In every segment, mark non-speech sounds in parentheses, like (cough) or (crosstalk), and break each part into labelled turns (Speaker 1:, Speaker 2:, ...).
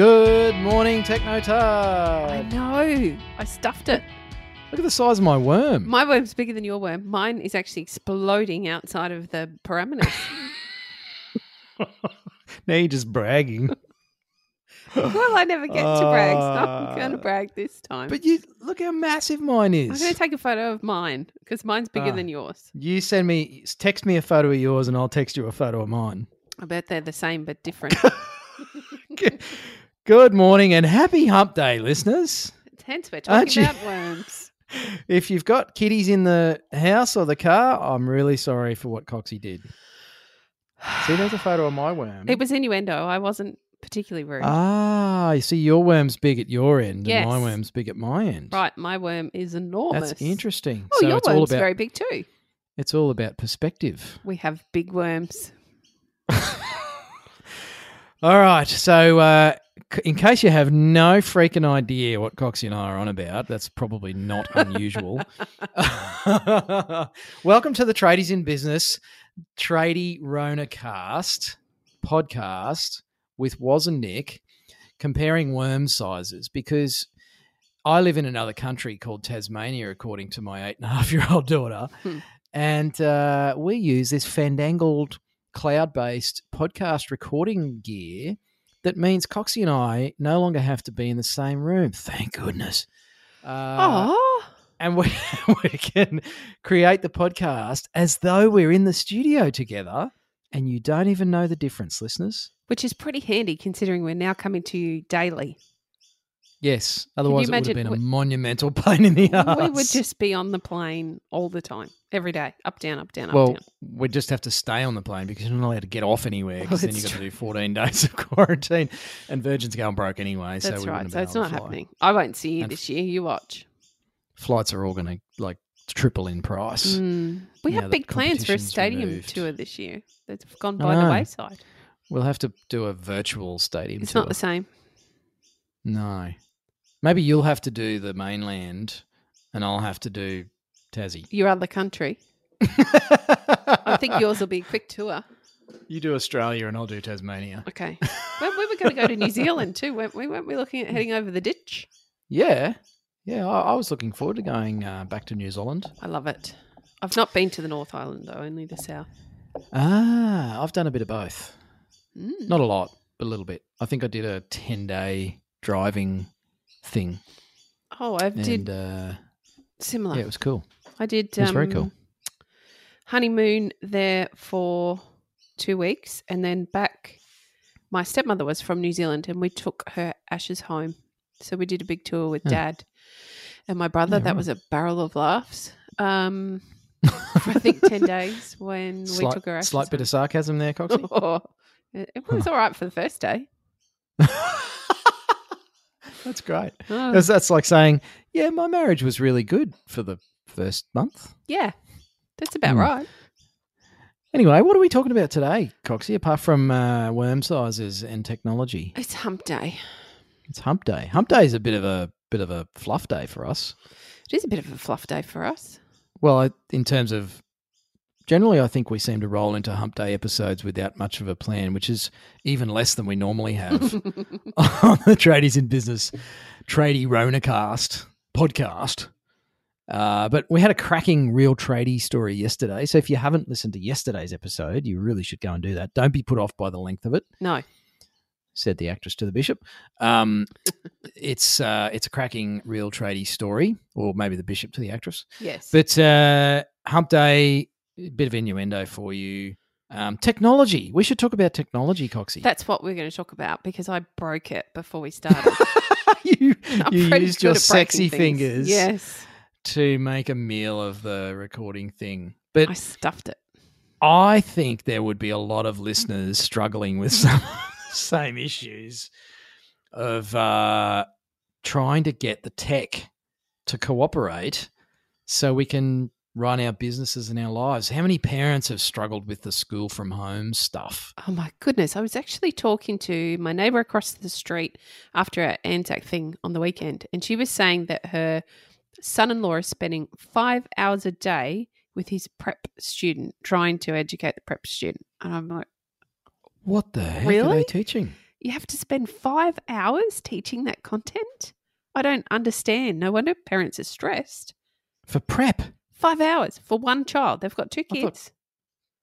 Speaker 1: Good morning,
Speaker 2: I know. I stuffed it.
Speaker 1: Look at the size of my worm.
Speaker 2: My worm's bigger than your worm. Mine is actually exploding outside of the parameters. (laughs)
Speaker 1: now you're just bragging. (laughs)
Speaker 2: well, I never get to brag, so I'm going to brag this time.
Speaker 1: But you look how massive mine is.
Speaker 2: I'm going to take a photo of mine because mine's bigger
Speaker 1: Ah.
Speaker 2: than yours.
Speaker 1: You send me, text me a photo of yours, and I'll text you a photo of mine.
Speaker 2: I bet they're the same but different. (laughs)
Speaker 1: Good morning and happy Hump Day, listeners.
Speaker 2: Hence, we're talking about worms. (laughs)
Speaker 1: If you've got kitties in the house or the car, I'm really sorry for what Coxie did. (sighs) See, there's a photo of my worm.
Speaker 2: It was innuendo. I wasn't particularly rude.
Speaker 1: Ah, you see, your worm's big at your end, and my worm's big at my end.
Speaker 2: right, my worm is enormous.
Speaker 1: That's interesting.
Speaker 2: Oh,
Speaker 1: so
Speaker 2: your
Speaker 1: it's all
Speaker 2: worm's
Speaker 1: about
Speaker 2: very big too.
Speaker 1: it's all about perspective.
Speaker 2: We have big worms. (laughs)
Speaker 1: All right. So, uh, in case you have no freaking idea what Coxie and I are on about, that's probably not unusual. (laughs) Welcome to the Tradies in Business Tradie Rona Cast podcast with Woz and Nick comparing worm sizes because I live in another country called Tasmania, according to my eight and a half year old daughter. (laughs)
Speaker 2: Hmm.
Speaker 1: And uh, we use this fandangled cloud based podcast recording gear that means Coxie and I no longer have to be in the same room. Thank goodness. Uh,
Speaker 2: oh,
Speaker 1: and we, (laughs) we can create the podcast as though we're in the studio together and you don't even know the difference, listeners.
Speaker 2: which is pretty handy considering we're now coming to you daily.
Speaker 1: Yes, otherwise it would have been a
Speaker 2: we-
Speaker 1: monumental (laughs) pain in the ass.
Speaker 2: We would just be on the plane all the time, every day, up, down, up, down, up,
Speaker 1: well,
Speaker 2: down.
Speaker 1: we'd just have to stay on the plane because you're not allowed to get off anywhere (laughs) because
Speaker 2: Oh,
Speaker 1: then you've got to do 14 (laughs) days of quarantine. And Virgin's going broke anyway. so
Speaker 2: That's
Speaker 1: we
Speaker 2: right. So it's not
Speaker 1: able to fly.
Speaker 2: happening. I won't see you
Speaker 1: And-
Speaker 2: this year. You watch.
Speaker 1: Flights are all going to like triple in price.
Speaker 2: Mm. We have big plans for a stadium
Speaker 1: removed.
Speaker 2: tour this year. That's gone by the wayside.
Speaker 1: We'll have to do a virtual stadium
Speaker 2: It's
Speaker 1: tour.
Speaker 2: not the same.
Speaker 1: No. Maybe you'll have to do the mainland and I'll have to do Tassie.
Speaker 2: Your other country. I think yours will be a quick tour.
Speaker 1: You do Australia and I'll do Tasmania.
Speaker 2: Okay. well, we were going to go to New Zealand too, weren't we? Weren't we looking at heading over the ditch?
Speaker 1: Yeah. Yeah, I, I was looking forward to going uh, back to New Zealand.
Speaker 2: I love it. I've not been to the North Island though, only the South.
Speaker 1: Ah, I've done a bit of both.
Speaker 2: Mm.
Speaker 1: Not a lot, but a little bit. I think I did a 10 day driving thing.
Speaker 2: Oh, I did
Speaker 1: uh,
Speaker 2: similar.
Speaker 1: yeah, it was cool.
Speaker 2: I did.
Speaker 1: It was very cool.
Speaker 2: um, Honeymoon there for two weeks, and then back. My stepmother was from New Zealand, and we took her ashes home. So we did a big tour with
Speaker 1: Yeah.
Speaker 2: Dad and my brother.
Speaker 1: Yeah,
Speaker 2: that
Speaker 1: right.
Speaker 2: was a barrel of laughs. Um, (laughs) for I think ten days when we took her ashes.
Speaker 1: slight bit of sarcasm there, Coxie. (laughs)
Speaker 2: home. it was all right for the first day. (laughs)
Speaker 1: That's great.
Speaker 2: Oh,
Speaker 1: Because that's like saying, yeah, my marriage was really good for the first month.
Speaker 2: yeah, that's about
Speaker 1: Hmm.
Speaker 2: right.
Speaker 1: Anyway, what are we talking about today, Coxie, apart from uh, worm sizes and technology?
Speaker 2: It's Hump Day.
Speaker 1: It's hump day. Hump day is a bit of a bit of a fluff day for us.
Speaker 2: It is a bit of a fluff day for us.
Speaker 1: Well, in terms of generally, I think we seem to roll into hump day episodes without much of a plan, which is even less than we normally have (laughs) (laughs) on the Tradies in Business Tradie Ronacast podcast. Uh, but we had a cracking real tradie story yesterday. So if you haven't listened to yesterday's episode, you really should go and do that. Don't be put off by the length of it.
Speaker 2: no,
Speaker 1: said the actress to the bishop. Um, (laughs) it's uh, it's a cracking real tradie story, or maybe the bishop to the actress.
Speaker 2: yes,
Speaker 1: But uh, Hump Day, a bit of innuendo for you. Um, technology. We should talk about technology, Coxie.
Speaker 2: That's what we're going to talk about because I broke it before we started. (laughs)
Speaker 1: you
Speaker 2: I'm
Speaker 1: you used your sexy
Speaker 2: things.
Speaker 1: fingers
Speaker 2: Yes,
Speaker 1: to make a meal of the recording thing. But
Speaker 2: I stuffed it.
Speaker 1: I think there would be a lot of listeners struggling with some (laughs) same issues of uh, trying to get the tech to cooperate so we can run our businesses and our lives. How many parents have struggled with the school from home stuff?
Speaker 2: Oh my goodness. I was actually talking to my neighbor across the street after our Anzac thing on the weekend, and she was saying that her son in law is spending five hours a day with his prep student trying to educate the prep student. And I'm like,
Speaker 1: What the heck are
Speaker 2: Really?
Speaker 1: they teaching?
Speaker 2: you have to spend five hours teaching that content? I don't understand. No wonder parents are stressed.
Speaker 1: For prep.
Speaker 2: Five hours for one child. They've got two kids.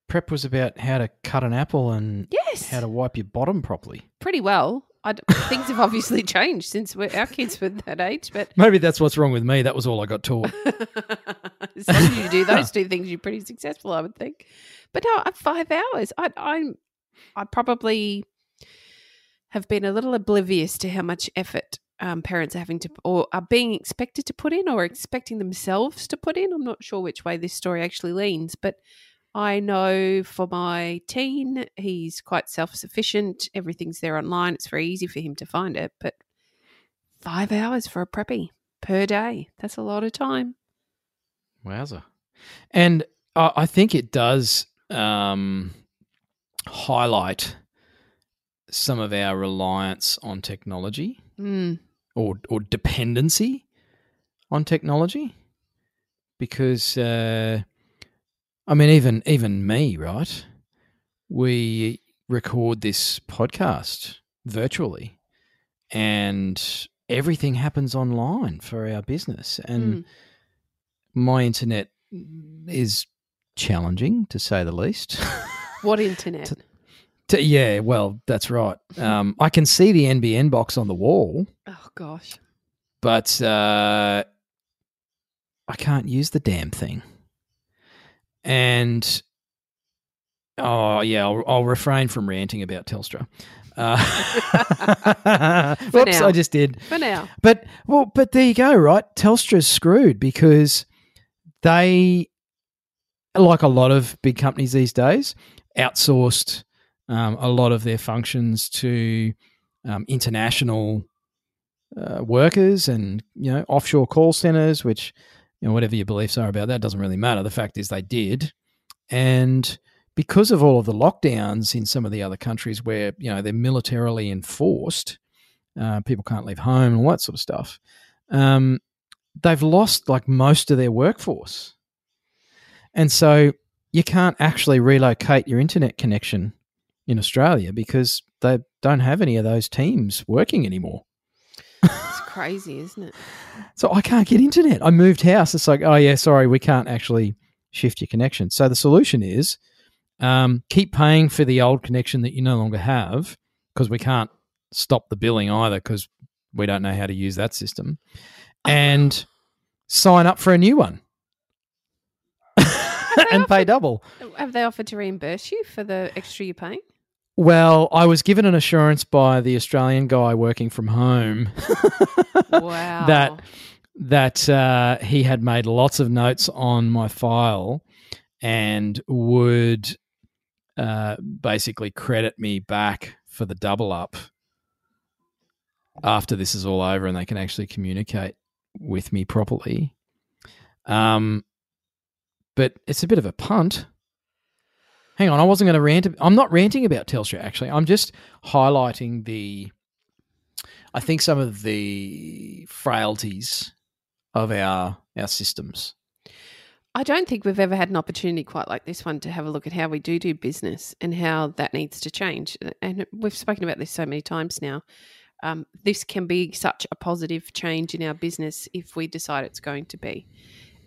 Speaker 1: Prep was about how to cut an apple and
Speaker 2: Yes.
Speaker 1: how to wipe your bottom properly.
Speaker 2: pretty well. I things have obviously changed since we're, our kids were that age, but
Speaker 1: Maybe that's what's wrong with me. That was all I got taught.
Speaker 2: as long as you do those two things, you're pretty successful, I would think. But no, at five hours, I, I'm, I probably have been a little oblivious to how much effort um, parents are having to, or are being expected to put in, or expecting themselves to put in. I'm not sure which way this story actually leans, but I know for my teen, he's quite self sufficient. Everything's there online. It's very easy for him to find it. But five hours for a preppy per day, that's a lot of time.
Speaker 1: Wowza. And uh, I think it does um, highlight some of our reliance on technology
Speaker 2: Mm.
Speaker 1: or, or dependency on technology. Because, uh, I mean, even even me, right? We record this podcast virtually, and everything happens online for our business. And
Speaker 2: Mm.
Speaker 1: my internet is challenging to say the least.
Speaker 2: What (laughs) internet?
Speaker 1: T- yeah, well, that's right. (laughs) Um, I can see the NBN box on the wall,
Speaker 2: oh gosh.
Speaker 1: but uh, I can't use the damn thing. And oh yeah, I'll, I'll refrain from ranting about Telstra. Uh, (laughs) whoops,
Speaker 2: now.
Speaker 1: I just did.
Speaker 2: For now.
Speaker 1: But well, but there you go, right? Telstra's screwed because they, like a lot of big companies these days, outsourced um, a lot of their functions to um, international uh, workers and you know offshore call centers, which you know whatever your beliefs are about that doesn't really matter. The fact is they did, and because of all of the lockdowns in some of the other countries where you know they're militarily enforced, uh, people can't leave home and all that sort of stuff. Um, they've lost like most of their workforce, and so you can't actually relocate your internet connection in Australia because they don't have any of those teams working anymore.
Speaker 2: Crazy, isn't it?
Speaker 1: So I can't get internet. I moved house. It's like, oh yeah, sorry, we can't actually shift your connection. So the solution is um, keep paying for the old connection that you no longer have because we can't stop the billing either because we don't know how to use that system, and sign up for a new one (laughs) and pay double.
Speaker 2: Have they offered to reimburse you for the extra you're paying?
Speaker 1: Well, I was given an assurance by the Australian guy working from home (laughs)
Speaker 2: Wow.
Speaker 1: that that uh, he had made lots of notes on my file and would uh, basically credit me back for the double up after this is all over and they can actually communicate with me properly. Um, but it's a bit of a punt. Hang on, I wasn't going to rant. I'm not ranting about Telstra, actually. I'm just highlighting the, I think, some of the frailties of our our systems.
Speaker 2: I don't think we've ever had an opportunity quite like this one to have a look at how we do do business and how that needs to change. And we've spoken about this so many times now. Um, this can be such a positive change in our business if we decide it's going to be.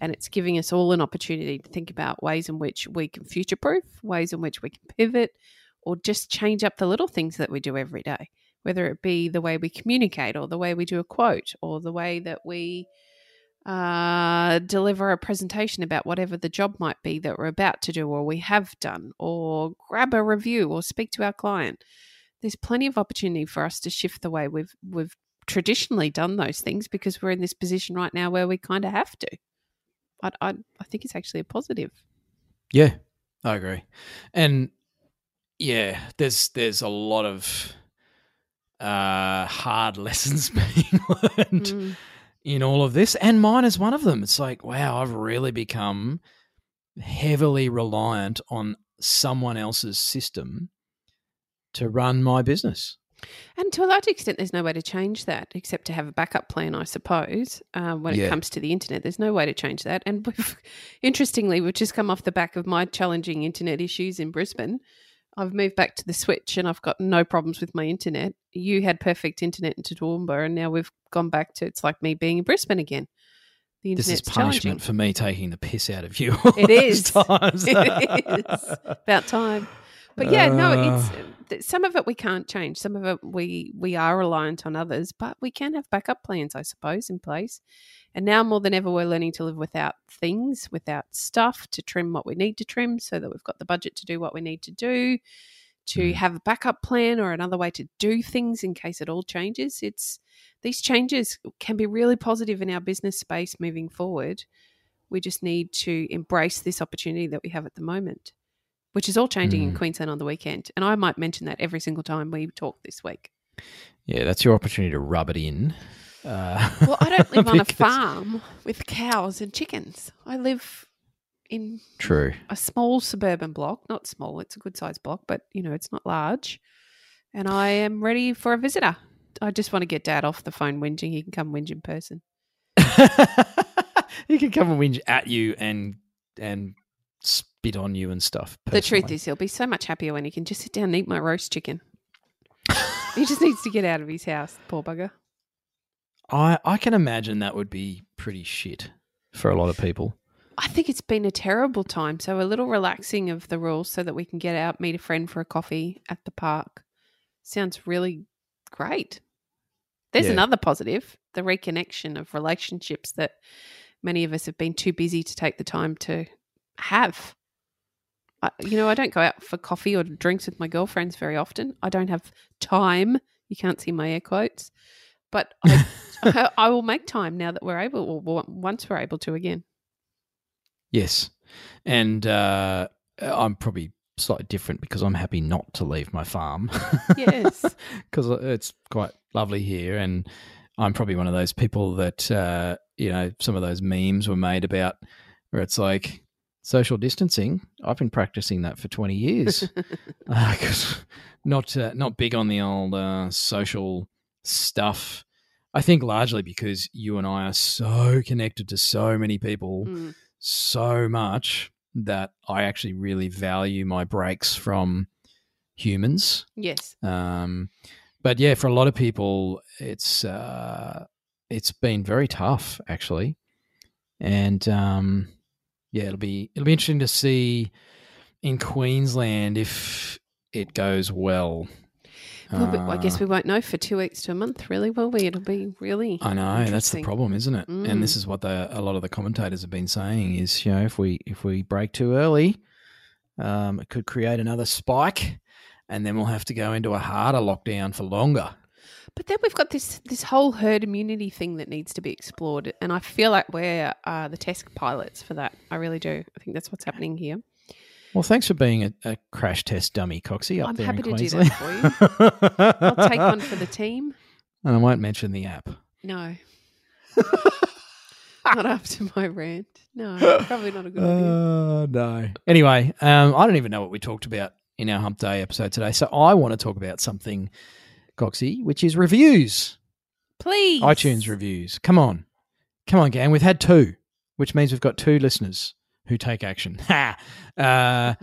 Speaker 2: And it's giving us all an opportunity to think about ways in which we can future proof, ways in which we can pivot, or just change up the little things that we do every day, whether it be the way we communicate, or the way we do a quote, or the way that we uh, deliver a presentation about whatever the job might be that we're about to do or we have done, or grab a review or speak to our client. There's plenty of opportunity for us to shift the way we've we've traditionally done those things because we're in this position right now where we kind of have to. I, I, I think it's actually a positive.
Speaker 1: Yeah, I agree. And yeah, there's there's a lot of uh, hard (laughs) lessons (laughs) being learned
Speaker 2: Mm.
Speaker 1: in all of this, and mine is one of them. It's like, wow, I've really become heavily reliant on someone else's system to run my business.
Speaker 2: And to a large extent, there's no way to change that except to have a backup plan, I suppose. Um, when
Speaker 1: Yeah.
Speaker 2: it comes to the internet, there's no way to change that. And we've, (laughs) interestingly, we've just come off the back of my challenging internet issues in Brisbane. I've moved back to the Switch and I've got no problems with my internet. You had perfect internet in Toowoomba, and now we've gone back to it's like me being in Brisbane again.
Speaker 1: This is punishment for me taking the piss out of you.
Speaker 2: It is. (laughs)
Speaker 1: times.
Speaker 2: It is. About time. But yeah, no, it's
Speaker 1: Uh.
Speaker 2: Some of it we can't change. Some of it we we are reliant on others, but we can have backup plans, I suppose, in place. And now more than ever, we're learning to live without things, without stuff to trim what we need to trim, so that we've got the budget to do what we need to do. To
Speaker 1: Mm.
Speaker 2: have a backup plan or another way to do things in case it all changes. It's these changes can be really positive in our business space moving forward. We just need to embrace this opportunity that we have at the moment, which is all changing in
Speaker 1: Mm.
Speaker 2: Queensland on the weekend. And I might mention that every single time we talk this week.
Speaker 1: Yeah, that's your opportunity to rub it in. Uh, (laughs)
Speaker 2: Well, I don't live on a farm with cows and chickens. I live in
Speaker 1: True.
Speaker 2: a small suburban block. Not small, it's a good sized block, but you know, it's not large. And I am ready for a visitor. I just want to get dad off the phone whinging. He can come whinge in person. (laughs)
Speaker 1: he can come and whinge at you and and spit on you and stuff.
Speaker 2: The truth is, he'll be so much happier when he can just sit down and eat my roast chicken. (laughs) he just needs to get out of his house, poor bugger.
Speaker 1: I I can imagine that would be pretty shit for a lot of people.
Speaker 2: I think it's been a terrible time. So a little relaxing of the rules so that we can get out, meet a friend for a coffee at the park. Sounds really great. There's
Speaker 1: Yeah.
Speaker 2: another positive, the reconnection of relationships that many of us have been too busy to take the time to have. I, you know, I don't go out for coffee or drinks with my girlfriends very often. I don't have time. You can't see my air quotes, but I, (laughs) I, I will make time now that we're able, or once we're able to again.
Speaker 1: Yes, and uh, I'm probably slightly different because I'm happy not to leave my farm.
Speaker 2: Yes. (laughs)
Speaker 1: because it's quite lovely here, and I'm probably one of those people that uh, you know some of those memes were made about where it's like social distancing. I've been practicing that for 20 years (laughs) because not uh, not big on the old uh, social stuff. I think largely because you and I are so connected to so many people
Speaker 2: Mm.
Speaker 1: so much that I actually really value my breaks from humans.
Speaker 2: Yes.
Speaker 1: Um, but yeah, for a lot of people, it's uh, it's been very tough actually, and um, yeah, it'll be it'll be interesting to see in Queensland if it goes well.
Speaker 2: Well, but I guess
Speaker 1: Uh,
Speaker 2: we won't know for two weeks to a month, really, will we? It'll be really.
Speaker 1: I know that's the problem, isn't it? And this
Speaker 2: Mm.
Speaker 1: is what the, a lot of the commentators have been saying: is you know if we if we break too early, um, it could create another spike, and then we'll have to go into a harder lockdown for longer.
Speaker 2: But then we've got this this whole herd immunity thing that needs to be explored, and I feel like we're uh, the test pilots for that. I really do. I think that's what's happening here.
Speaker 1: Well, thanks for being a, a crash test dummy, Coxie. Up
Speaker 2: I'm
Speaker 1: there
Speaker 2: happy
Speaker 1: in
Speaker 2: to do that for you. (laughs) I'll take one for the team.
Speaker 1: And I won't mention the app.
Speaker 2: No, (laughs) not after my rant. No, probably not a good idea.
Speaker 1: Uh, no. Anyway, um, I don't even know what we talked about in our Hump Day episode today. So I want to talk about something, Which is reviews.
Speaker 2: Please,
Speaker 1: iTunes reviews. Come on. Come on, gang. We've had two, which means we've got two listeners who take action. (laughs) Ha! Uh,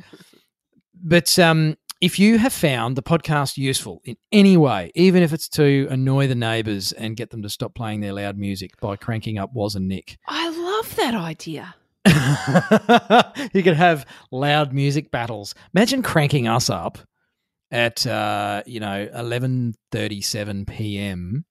Speaker 1: but um, if you have found the podcast useful in any way, even if it's to annoy the neighbours and get them to stop playing their loud music by cranking up Waz and Nick,
Speaker 2: I love that idea. (laughs)
Speaker 1: you could have loud music battles. Imagine cranking us up at uh, you know eleven thirty seven p.m.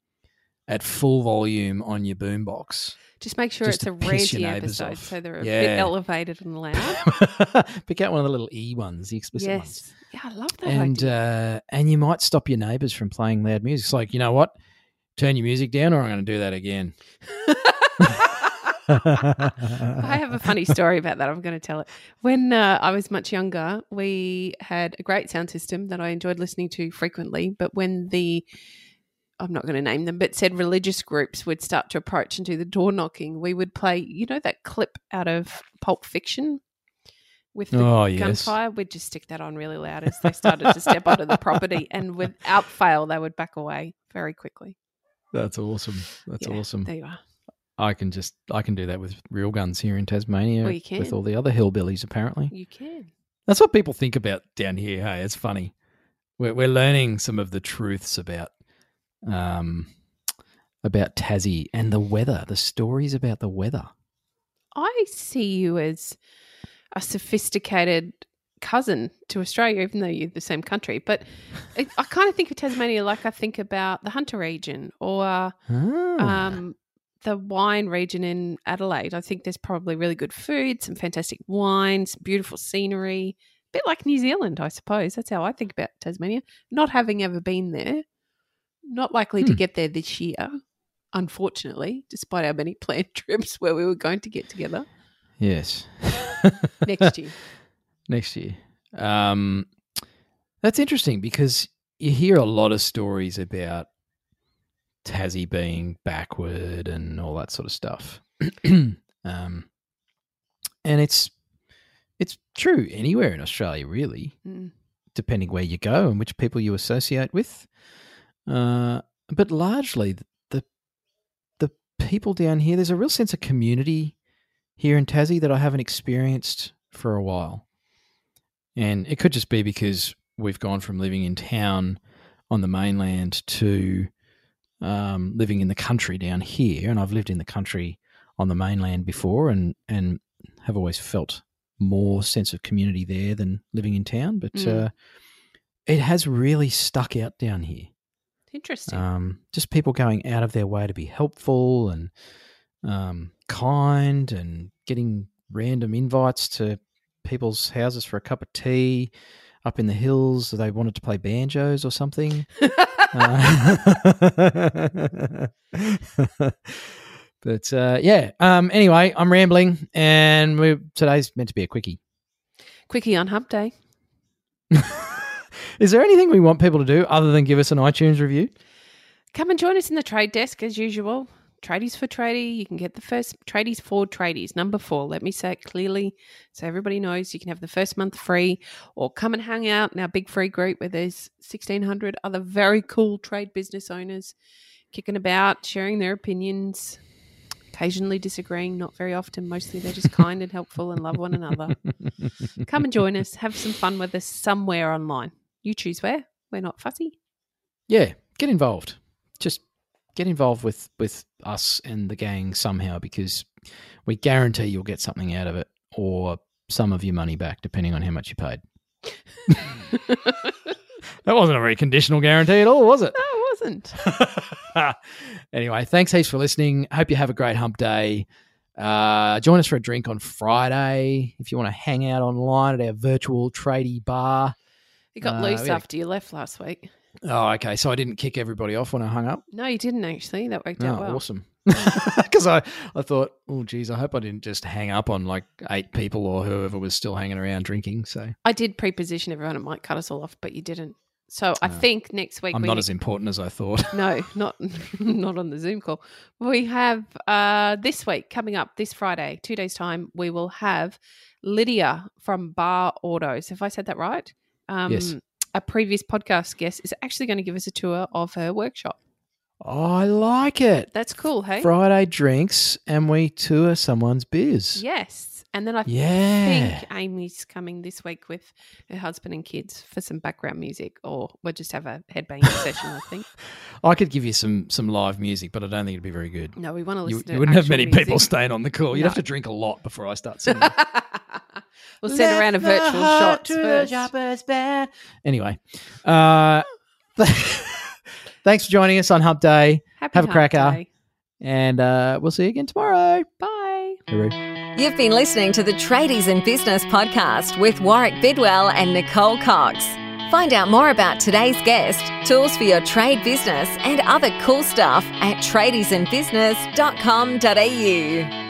Speaker 1: at full volume on your boombox.
Speaker 2: Just make sure
Speaker 1: Just
Speaker 2: it's a
Speaker 1: piss your
Speaker 2: resi
Speaker 1: neighbours
Speaker 2: episode,
Speaker 1: off.
Speaker 2: so they're a
Speaker 1: Yeah.
Speaker 2: bit elevated and loud. (laughs)
Speaker 1: Pick out one of the little e ones, the explicit
Speaker 2: yes,
Speaker 1: ones,
Speaker 2: yeah, I love that
Speaker 1: and
Speaker 2: idea.
Speaker 1: uh, and you might stop your neighbours from playing loud music. It's like you know what, turn your music down, or I'm going to do that again. (laughs)
Speaker 2: I have a funny story about that. I'm going to tell it. When uh, I was much younger, we had a great sound system that I enjoyed listening to frequently. But when the I'm not going to name them, but said religious groups would start to approach and do the door knocking, we would play, you know, that clip out of Pulp Fiction with the
Speaker 1: Oh, yes.
Speaker 2: gunfire. We'd just stick that on really loud as they started to step onto the property, and without fail, they would back away very quickly.
Speaker 1: That's awesome. That's
Speaker 2: Yeah,
Speaker 1: awesome.
Speaker 2: There you are.
Speaker 1: I can just I can do that with real guns here in Tasmania
Speaker 2: Well, you can.
Speaker 1: with all the other hillbillies. Apparently,
Speaker 2: You can.
Speaker 1: that's what people think about down here. Hey, it's funny. We're we're learning some of the truths about um about Tassie and the weather. The stories about the weather.
Speaker 2: I see you as a sophisticated cousin to Australia, even though you're the same country. But I, I kind of think of Tasmania like I think about the Hunter region or
Speaker 1: Ah.
Speaker 2: um, the wine region in Adelaide. I think there's probably really good food, some fantastic wines, beautiful scenery. A bit like New Zealand, I suppose. That's how I think about Tasmania. Not having ever been there, not likely to
Speaker 1: Hmm.
Speaker 2: get there this year, unfortunately, despite our many (laughs) planned trips where we were going to get together
Speaker 1: yes. (laughs)
Speaker 2: next year. (laughs)
Speaker 1: next year. Um, that's interesting because you hear a lot of stories about Tassie being backward and all that sort of stuff. (clears throat) um, and it's it's true anywhere in Australia, really,
Speaker 2: Mm.
Speaker 1: depending where you go and which people you associate with. Uh, but largely, the the people down here, there's a real sense of community here in Tassie that I haven't experienced for a while. And it could just be because we've gone from living in town on the mainland to um, living in the country down here. And I've lived in the country on the mainland before and, and have always felt more sense of community there than living in town. But
Speaker 2: Mm.
Speaker 1: uh, it has really stuck out down here.
Speaker 2: Interesting.
Speaker 1: Um, just people going out of their way to be helpful and um, kind and getting random invites to people's houses for a cup of tea up in the hills. They wanted to play banjos or something. (laughs) Uh, (laughs) but uh, yeah. Um, anyway, I'm rambling, and we today's meant to be a quickie.
Speaker 2: Quickie on Hump Day. (laughs)
Speaker 1: Is there anything we want people to do other than give us an iTunes review?
Speaker 2: Come and join us in the trade desk as usual. Tradies for tradie. You can get the first tradies for tradies. Number four. Let me say it clearly so everybody knows you can have the first month free or come and hang out in our big free group where there's 1,600 other very cool trade business owners kicking about, sharing their opinions, occasionally disagreeing, not very often. Mostly they're just kind and helpful and love one another. (laughs) Come and join us. Have some fun with us somewhere online. You choose where. We're not fussy.
Speaker 1: yeah, get involved. Just get involved with with us and the gang somehow because we guarantee you'll get something out of it or some of your money back depending on how much you paid. (laughs) That wasn't a very conditional guarantee at all, was it?
Speaker 2: No, it wasn't. (laughs)
Speaker 1: anyway, thanks heaps for listening. Hope you have a great hump day. Uh, join us for a drink on Friday if you want to hang out online at our virtual tradie bar.
Speaker 2: You got
Speaker 1: Uh,
Speaker 2: loose
Speaker 1: we a-
Speaker 2: after you left last week.
Speaker 1: Oh, okay. So I didn't kick everybody off when I hung up.
Speaker 2: No, you didn't actually. That worked
Speaker 1: Oh,
Speaker 2: out well.
Speaker 1: awesome. (laughs) Because I, I thought, oh, geez, I hope I didn't just hang up on like eight people or whoever was still hanging around drinking. So
Speaker 2: I did preposition everyone. It might cut us all off, but you didn't. So I
Speaker 1: Oh.
Speaker 2: think next week
Speaker 1: I'm
Speaker 2: we
Speaker 1: not
Speaker 2: need-
Speaker 1: as important as I thought. (laughs)
Speaker 2: no, not (laughs) not on the Zoom call. We have uh, this week coming up this Friday, two days time. We will have Lydia from Bar Autos. If I said that right, um,
Speaker 1: Yes.
Speaker 2: A previous podcast guest is actually going to give us a tour of her workshop.
Speaker 1: I like it.
Speaker 2: That's cool, hey?
Speaker 1: Friday drinks and we tour someone's biz.
Speaker 2: Yes, and then I
Speaker 1: Yeah.
Speaker 2: think Amy's coming this week with her husband and kids for some background music, or we'll just have a headbanging (laughs) session. I think.
Speaker 1: I could give you some some live music, but I don't think it'd be very good.
Speaker 2: No, we want to
Speaker 1: You,
Speaker 2: listen. to
Speaker 1: you wouldn't have many people staying on the call. You'd
Speaker 2: No.
Speaker 1: have to drink a lot before I start (laughs) singing.
Speaker 2: We'll send around a virtual shot to shots first.
Speaker 1: Anyway, uh, (laughs) thanks for joining us on Hump Day,
Speaker 2: Happy
Speaker 1: Have a
Speaker 2: Hump
Speaker 1: cracker.
Speaker 2: Day.
Speaker 1: and uh, we'll see you again tomorrow.
Speaker 2: Bye.
Speaker 1: Hooroo.
Speaker 3: You've been listening to the Tradies in Business podcast with Warwick Bidwell and Nicole Cox. Find out more about today's guest, tools for your trade business, and other cool stuff at tradiesinbusiness.com.au.